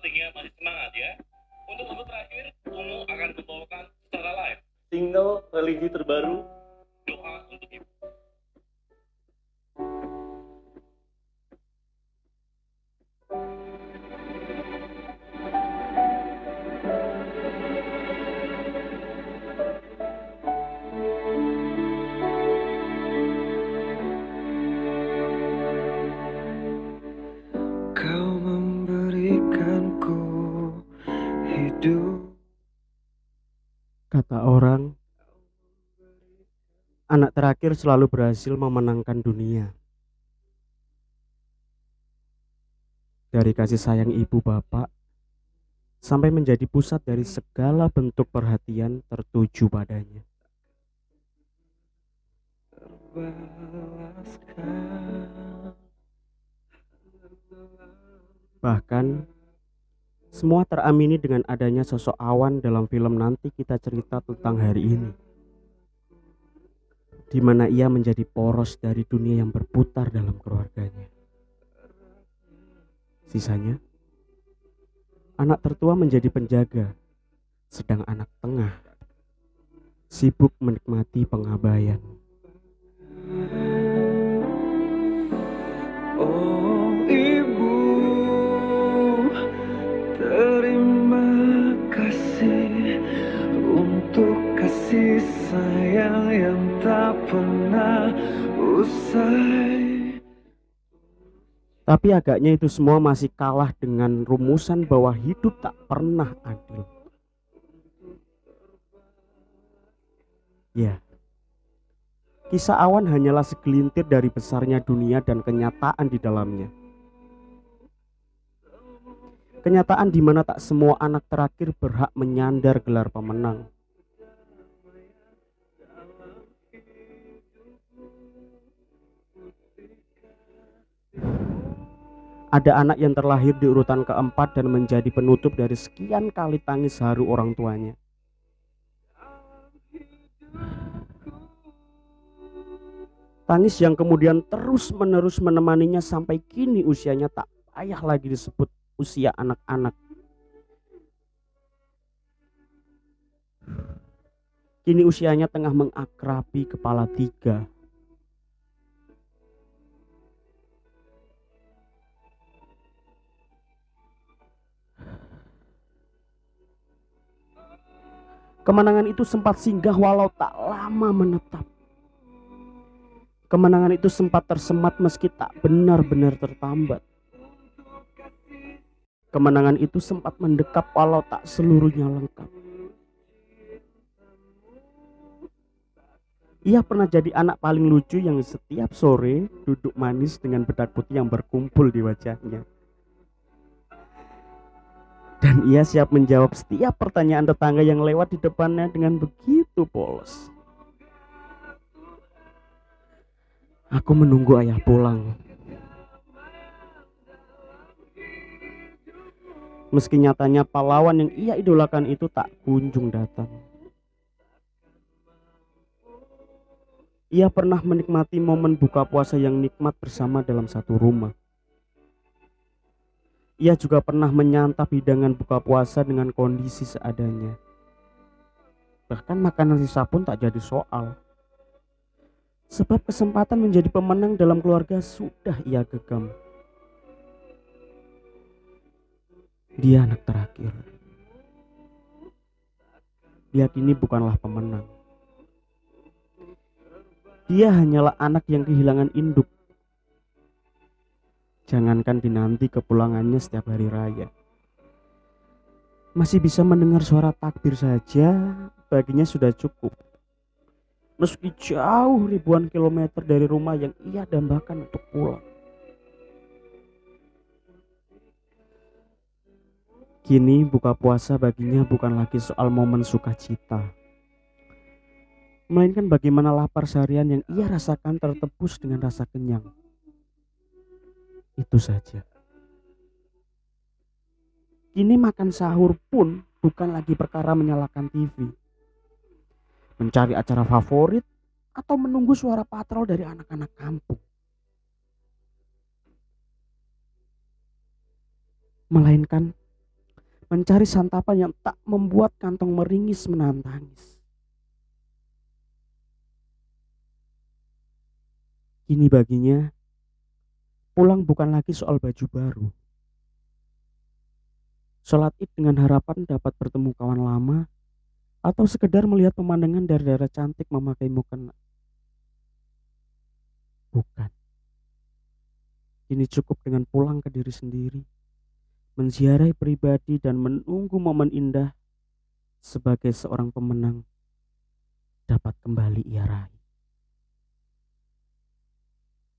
pastinya masih semangat ya. Untuk lagu terakhir, Ungu akan membawakan secara live Single religi terbaru Kata orang, anak terakhir selalu berhasil memenangkan dunia. Dari kasih sayang ibu bapak, sampai menjadi pusat dari segala bentuk perhatian tertuju padanya. Bahkan, semua teramini dengan adanya sosok awan dalam film nanti kita cerita tentang hari ini. Di mana ia menjadi poros dari dunia yang berputar dalam keluarganya. Sisanya, anak tertua menjadi penjaga, sedang anak tengah sibuk menikmati pengabaian. Tapi agaknya itu semua masih kalah dengan rumusan bahwa hidup tak pernah adil. Ya. Kisah awan hanyalah segelintir dari besarnya dunia dan kenyataan di dalamnya. Kenyataan di mana tak semua anak terakhir berhak menyandar gelar pemenang. Ada anak yang terlahir di urutan keempat dan menjadi penutup dari sekian kali tangis haru orang tuanya. Tangis yang kemudian terus-menerus menemaninya sampai kini usianya tak payah lagi disebut usia anak-anak. Kini usianya tengah mengakrabi kepala tiga. Kemenangan itu sempat singgah walau tak lama menetap. Kemenangan itu sempat tersemat meski tak benar-benar tertambat. Kemenangan itu sempat mendekap walau tak seluruhnya lengkap. Ia pernah jadi anak paling lucu yang setiap sore duduk manis dengan bedak putih yang berkumpul di wajahnya. Dan ia siap menjawab setiap pertanyaan tetangga yang lewat di depannya dengan begitu polos. Aku menunggu ayah pulang. Meski nyatanya pahlawan yang ia idolakan itu tak kunjung datang. Ia pernah menikmati momen buka puasa yang nikmat bersama dalam satu rumah. Ia juga pernah menyantap hidangan buka puasa dengan kondisi seadanya. Bahkan makanan sisa pun tak jadi soal. Sebab kesempatan menjadi pemenang dalam keluarga sudah ia genggam. Dia anak terakhir. Dia kini bukanlah pemenang. Dia hanyalah anak yang kehilangan induk. Jangankan dinanti kepulangannya setiap hari raya. Masih bisa mendengar suara takbir saja, baginya sudah cukup. Meski jauh ribuan kilometer dari rumah yang ia dambakan untuk pulang. Kini buka puasa baginya bukan lagi soal momen sukacita. Melainkan bagaimana lapar seharian yang ia rasakan tertebus dengan rasa kenyang. Itu saja. Kini makan sahur pun bukan lagi perkara menyalakan TV. Mencari acara favorit atau menunggu suara patrol dari anak-anak kampung. Melainkan mencari santapan yang tak membuat kantong meringis menahan tangis. Kini baginya, pulang bukan lagi soal baju baru. Sholat id dengan harapan dapat bertemu kawan lama atau sekedar melihat pemandangan dari daerah cantik memakai mukena. Bukan. Kini cukup dengan pulang ke diri sendiri, menziarahi pribadi dan menunggu momen indah sebagai seorang pemenang dapat kembali ia raih.